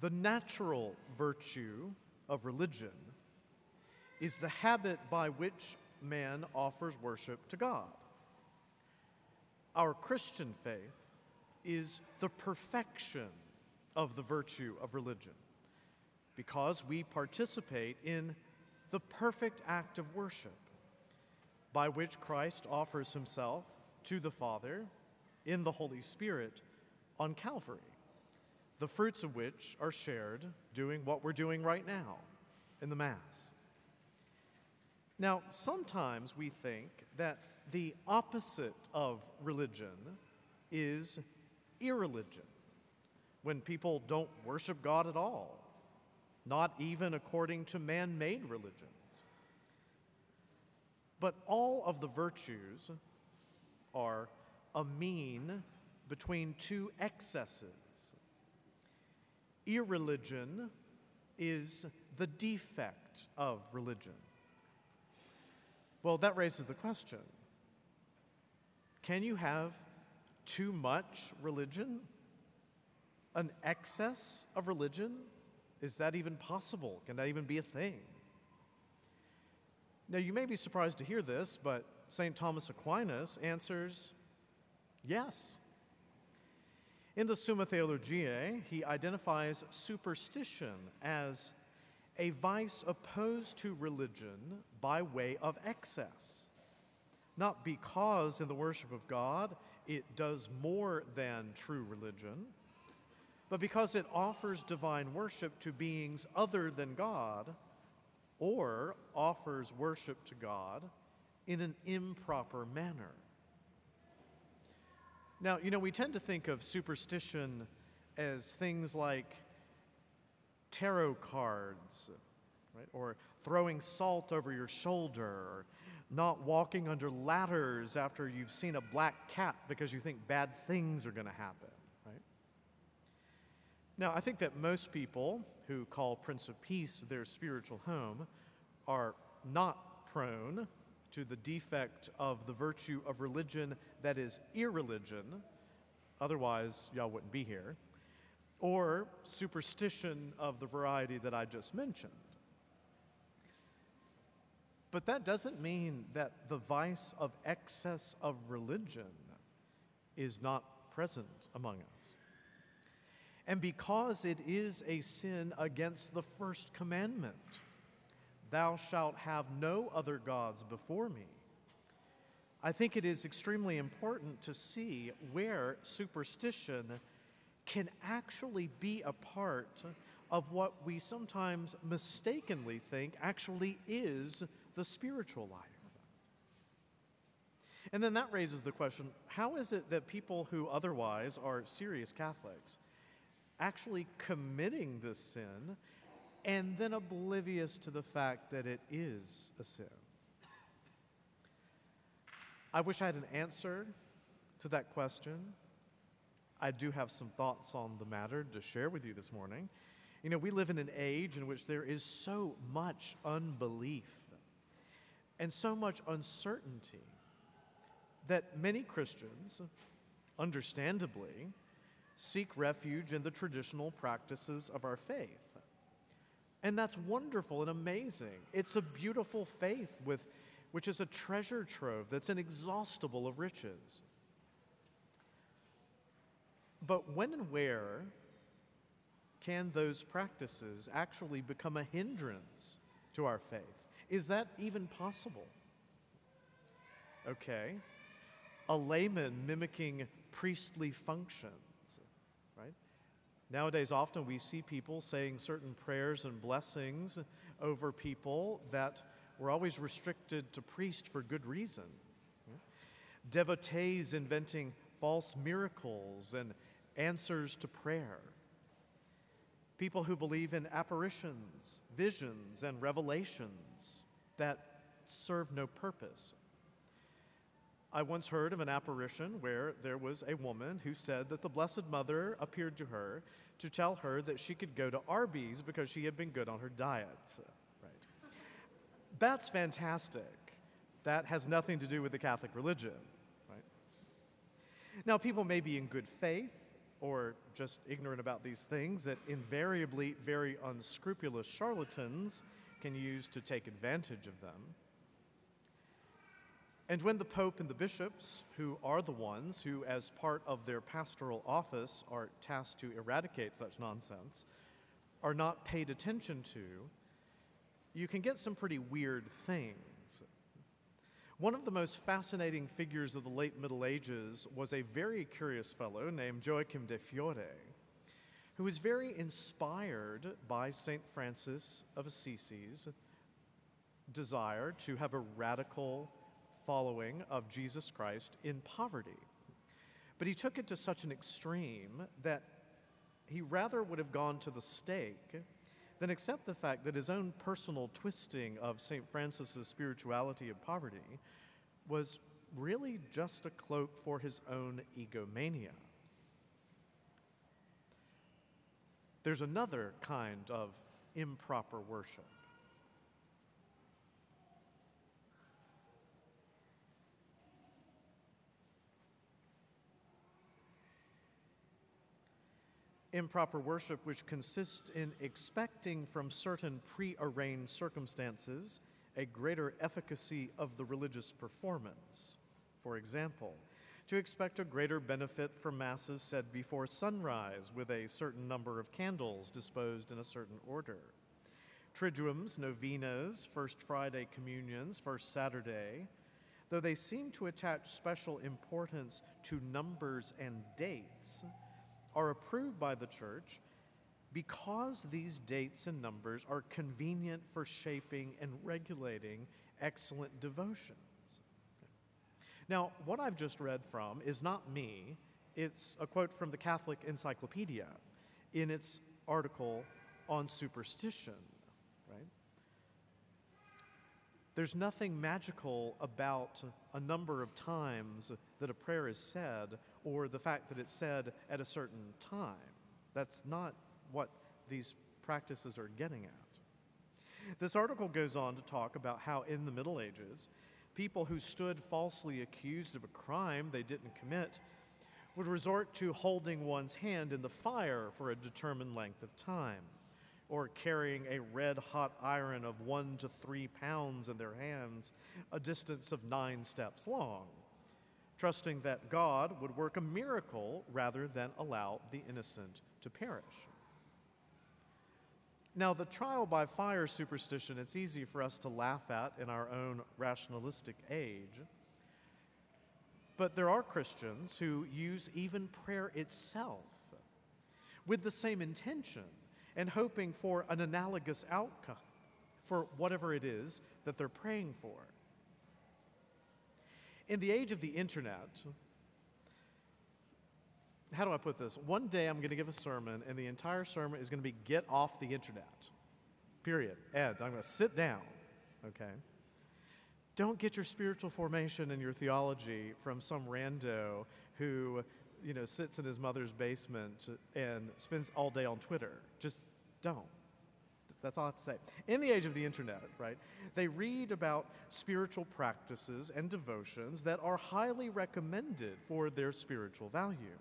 The natural virtue of religion is the habit by which man offers worship to God. Our Christian faith is the perfection of the virtue of religion because we participate in the perfect act of worship by which Christ offers himself to the Father in the Holy Spirit on Calvary, the fruits of which are shared doing what we're doing right now in the Mass. Now, sometimes we think that the opposite of religion is irreligion, when people don't worship God at all, not even according to man made religions. But all of the virtues are a mean between two excesses. Irreligion is the defect of religion. Well, that raises the question can you have too much religion? An excess of religion? Is that even possible? Can that even be a thing? Now, you may be surprised to hear this, but St. Thomas Aquinas answers yes. In the Summa Theologiae, he identifies superstition as a vice opposed to religion by way of excess. Not because in the worship of God it does more than true religion, but because it offers divine worship to beings other than God or offers worship to God in an improper manner. Now, you know, we tend to think of superstition as things like tarot cards, right? Or throwing salt over your shoulder, or not walking under ladders after you've seen a black cat because you think bad things are going to happen, right? Now, I think that most people who call Prince of Peace their spiritual home are not prone to the defect of the virtue of religion that is irreligion, otherwise, y'all wouldn't be here, or superstition of the variety that I just mentioned. But that doesn't mean that the vice of excess of religion is not present among us. And because it is a sin against the first commandment, thou shalt have no other gods before me, I think it is extremely important to see where superstition can actually be a part of what we sometimes mistakenly think actually is the spiritual life. And then that raises the question how is it that people who otherwise are serious Catholics actually committing this sin and then oblivious to the fact that it is a sin? I wish I had an answer to that question. I do have some thoughts on the matter to share with you this morning. You know, we live in an age in which there is so much unbelief and so much uncertainty that many Christians, understandably, seek refuge in the traditional practices of our faith. And that's wonderful and amazing. It's a beautiful faith with, which is a treasure trove that's inexhaustible of riches. But when and where can those practices actually become a hindrance to our faith? Is that even possible? Okay. A layman mimicking priestly functions? Nowadays, often we see people saying certain prayers and blessings over people that were always restricted to priest for good reason. Devotees inventing false miracles and answers to prayer. People who believe in apparitions, visions, and revelations that serve no purpose. I once heard of an apparition where there was a woman who said that the Blessed Mother appeared to her to tell her that she could go to Arby's because she had been good on her diet. Right. That's fantastic. That has nothing to do with the Catholic religion. Right? Now, people may be in good faith or just ignorant about these things that invariably very unscrupulous charlatans can use to take advantage of them. And when the Pope and the bishops, who are the ones who, as part of their pastoral office, are tasked to eradicate such nonsense, are not paid attention to, you can get some pretty weird things. One of the most fascinating figures of the late Middle Ages was a very curious fellow named Joachim de Fiore, who was very inspired by St. Francis of Assisi's desire to have a radical following of Jesus Christ in poverty. But he took it to such an extreme that he rather would have gone to the stake than accept the fact that his own personal twisting of St. Francis's spirituality of poverty was really just a cloak for his own egomania. There's another kind of improper worship. Improper worship, which consists in expecting from certain prearranged circumstances a greater efficacy of the religious performance. For example, to expect a greater benefit from Masses said before sunrise with a certain number of candles disposed in a certain order. Triduums, novenas, First Friday communions, First Saturday, though they seem to attach special importance to numbers and dates, are approved by the church because these dates and numbers are convenient for shaping and regulating excellent devotions. Now, what I've just read from is not me, it's a quote from the Catholic Encyclopedia in its article on superstition, right? There's nothing magical about a number of times that a prayer is said or the fact that it's said at a certain time. That's not what these practices are getting at. This article goes on to talk about how in the Middle Ages, people who stood falsely accused of a crime they didn't commit would resort to holding one's hand in the fire for a determined length of time, or carrying a red hot iron of one to three pounds in their hands, a distance of nine steps long trusting that God would work a miracle rather than allow the innocent to perish. Now, the trial by fire superstition, it's easy for us to laugh at in our own rationalistic age. But there are Christians who use even prayer itself with the same intention and hoping for an analogous outcome for whatever it is that they're praying for. In the age of the internet, how do I put this? One day I'm going to give a sermon, and the entire sermon is going to be get off the internet. Period. Ed, I'm going to sit down. Okay? Don't get your spiritual formation and your theology from some rando who, you know, sits in his mother's basement and spends all day on Twitter. Just don't. That's all I have to say. In the age of the internet, right, they read about spiritual practices and devotions that are highly recommended for their spiritual value.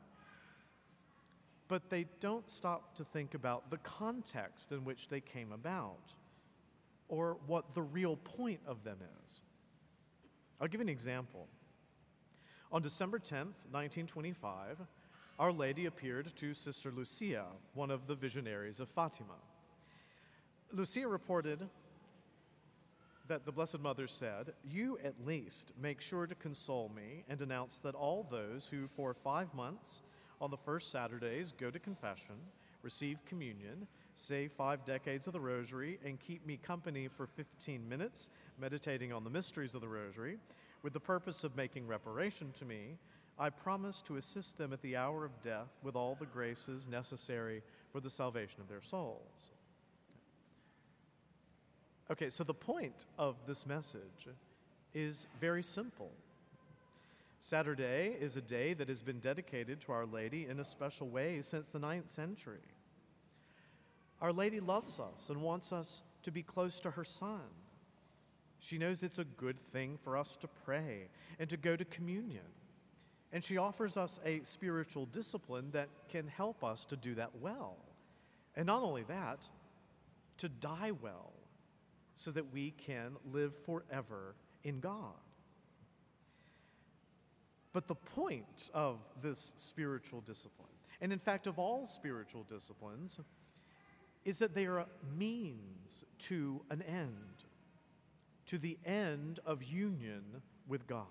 But they don't stop to think about the context in which they came about or what the real point of them is. I'll give an example. On December 10th, 1925, Our Lady appeared to Sister Lucia, one of the visionaries of Fatima. Lucia reported that the Blessed Mother said, You at least make sure to console me and announce that all those who for five months on the first Saturdays go to confession, receive communion, say five decades of the Rosary, and keep me company for 15 minutes, meditating on the mysteries of the Rosary, with the purpose of making reparation to me, I promise to assist them at the hour of death with all the graces necessary for the salvation of their souls. Okay, so the point of this message is very simple. Saturday is a day that has been dedicated to Our Lady in a special way since the ninth century. Our Lady loves us and wants us to be close to her Son. She knows it's a good thing for us to pray and to go to communion. And she offers us a spiritual discipline that can help us to do that well. And not only that, to die well so that we can live forever in God. But the point of this spiritual discipline, and in fact of all spiritual disciplines, is that they are a means to an end, to the end of union with God.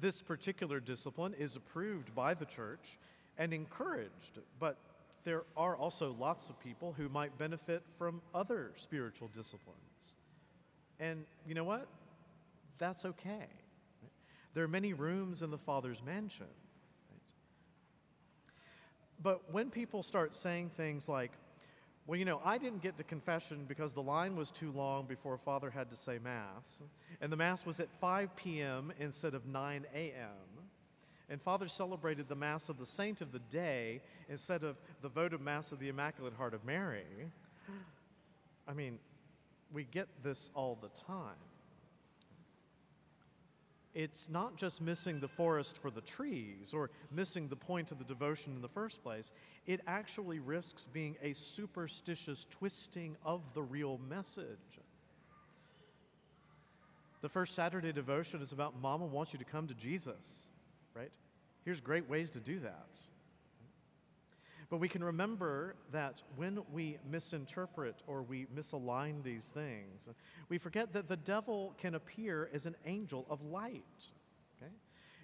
This particular discipline is approved by the church and encouraged, but there are also lots of people who might benefit from other spiritual disciplines. And you know what? That's okay. There are many rooms in the Father's mansion. But when people start saying things like, well, you know, I didn't get to confession because the line was too long before Father had to say Mass, and the Mass was at 5 p.m. instead of 9 a.m. And Father celebrated the Mass of the Saint of the Day instead of the votive Mass of the Immaculate Heart of Mary. I mean, we get this all the time it's not just missing the forest for the trees or missing the point of the devotion in the first place. It actually risks being a superstitious twisting of the real message. The first Saturday devotion is about Mama wants you to come to Jesus, right? Here's great ways to do that. But we can remember that when we misinterpret or we misalign these things, we forget that the devil can appear as an angel of light. Okay?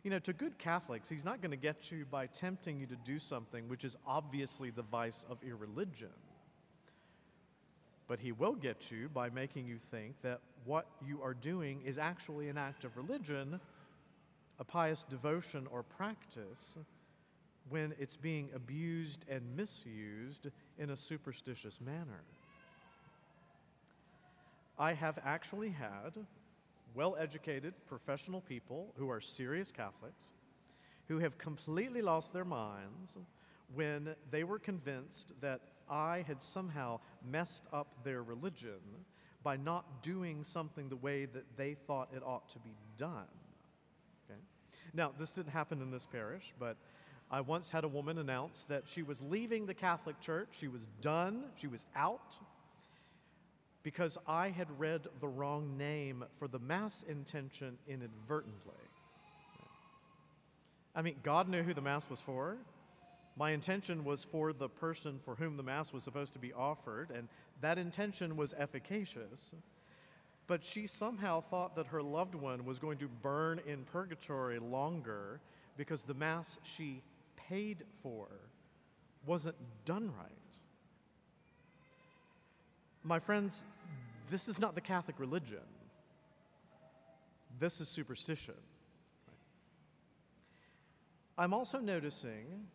You know, to good Catholics, he's not going to get you by tempting you to do something which is obviously the vice of irreligion. But he will get you by making you think that what you are doing is actually an act of religion, a pious devotion or practice when it's being abused and misused in a superstitious manner. I have actually had well educated professional people who are serious Catholics who have completely lost their minds when they were convinced that I had somehow messed up their religion by not doing something the way that they thought it ought to be done. Now, this didn't happen in this parish, but I once had a woman announce that she was leaving the Catholic Church, she was done, she was out, because I had read the wrong name for the Mass intention inadvertently. I mean, God knew who the Mass was for. My intention was for the person for whom the Mass was supposed to be offered, and that intention was efficacious. But she somehow thought that her loved one was going to burn in purgatory longer because the Mass she paid for wasn't done right. My friends, this is not the Catholic religion. This is superstition. I'm also noticing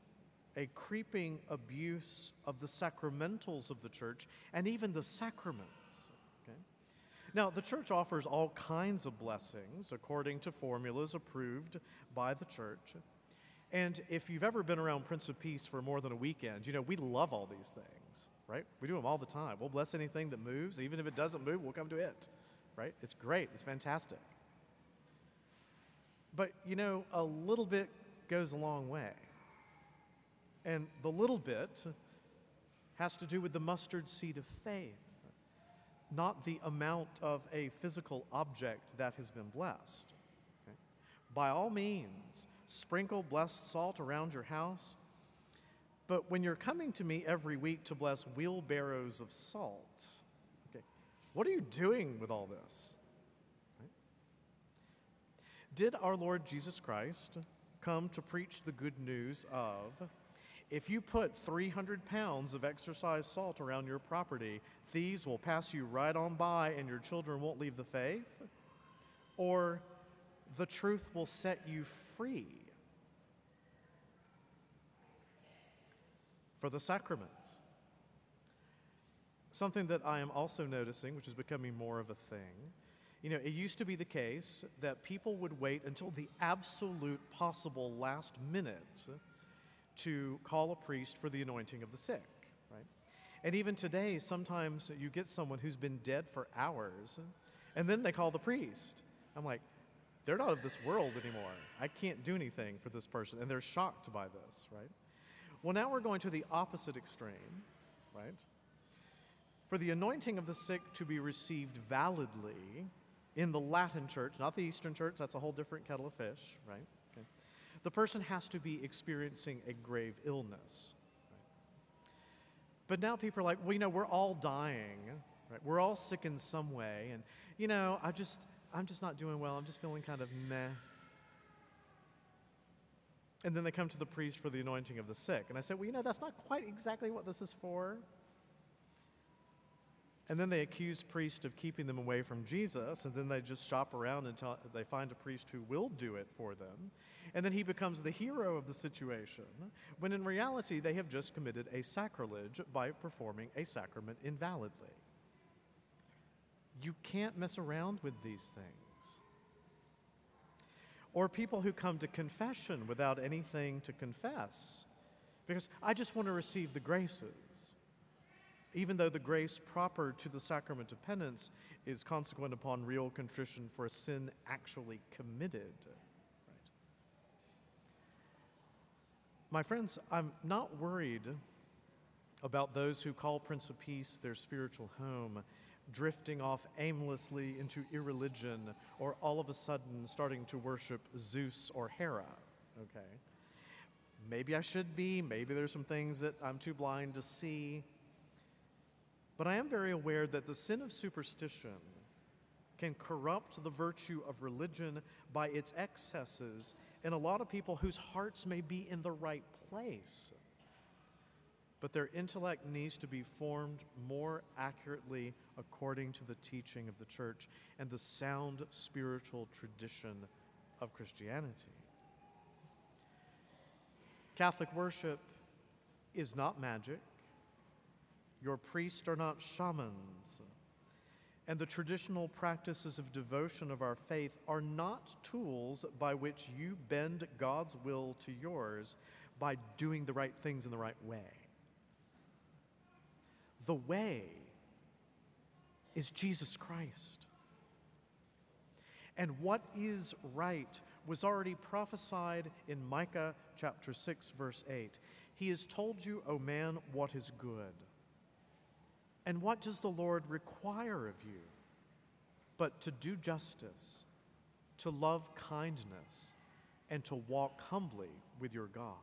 a creeping abuse of the sacramentals of the church and even the sacraments. Now, the church offers all kinds of blessings according to formulas approved by the church. And if you've ever been around Prince of Peace for more than a weekend, you know, we love all these things, right? We do them all the time. We'll bless anything that moves. Even if it doesn't move, we'll come to it, right? It's great, it's fantastic. But, you know, a little bit goes a long way. And the little bit has to do with the mustard seed of faith, not the amount of a physical object that has been blessed. Okay? By all means, sprinkle blessed salt around your house. But when you're coming to me every week to bless wheelbarrows of salt, okay, what are you doing with all this? Right? Did our Lord Jesus Christ come to preach the good news of if you put 300 pounds of exorcised salt around your property, thieves will pass you right on by and your children won't leave the faith? Or the truth will set you free. For the sacraments. Something that I am also noticing, which is becoming more of a thing, you know, it used to be the case that people would wait until the absolute possible last minute to call a priest for the anointing of the sick, right? And even today, sometimes you get someone who's been dead for hours, and then they call the priest. I'm like, they're not of this world anymore. I can't do anything for this person. And they're shocked by this, right? Well, now we're going to the opposite extreme, right? For the anointing of the sick to be received validly in the Latin church, not the Eastern church, that's a whole different kettle of fish, right? Okay. The person has to be experiencing a grave illness. But now people are like, well, you know, we're all dying, right? We're all sick in some way. And, you know, I just, I'm just not doing well. I'm just feeling kind of meh. And then they come to the priest for the anointing of the sick. And I said, well, you know, that's not quite exactly what this is for. And then they accuse priests of keeping them away from Jesus, and then they just shop around until they find a priest who will do it for them. And then he becomes the hero of the situation, when in reality they have just committed a sacrilege by performing a sacrament invalidly. You can't mess around with these things. Or people who come to confession without anything to confess, because I just want to receive the graces even though the grace proper to the sacrament of penance is consequent upon real contrition for a sin actually committed. Right? My friends, I'm not worried about those who call Prince of Peace their spiritual home drifting off aimlessly into irreligion or all of a sudden starting to worship Zeus or Hera. Okay? Maybe I should be, maybe there's some things that I'm too blind to see. But I am very aware that the sin of superstition can corrupt the virtue of religion by its excesses in a lot of people whose hearts may be in the right place. But their intellect needs to be formed more accurately according to the teaching of the church and the sound spiritual tradition of Christianity. Catholic worship is not magic. Your priests are not shamans. And the traditional practices of devotion of our faith are not tools by which you bend God's will to yours by doing the right things in the right way. The way is Jesus Christ. And what is right was already prophesied in Micah chapter 6, verse 8. He has told you, O man, what is good. And what does the Lord require of you? But to do justice, to love kindness, and to walk humbly with your God.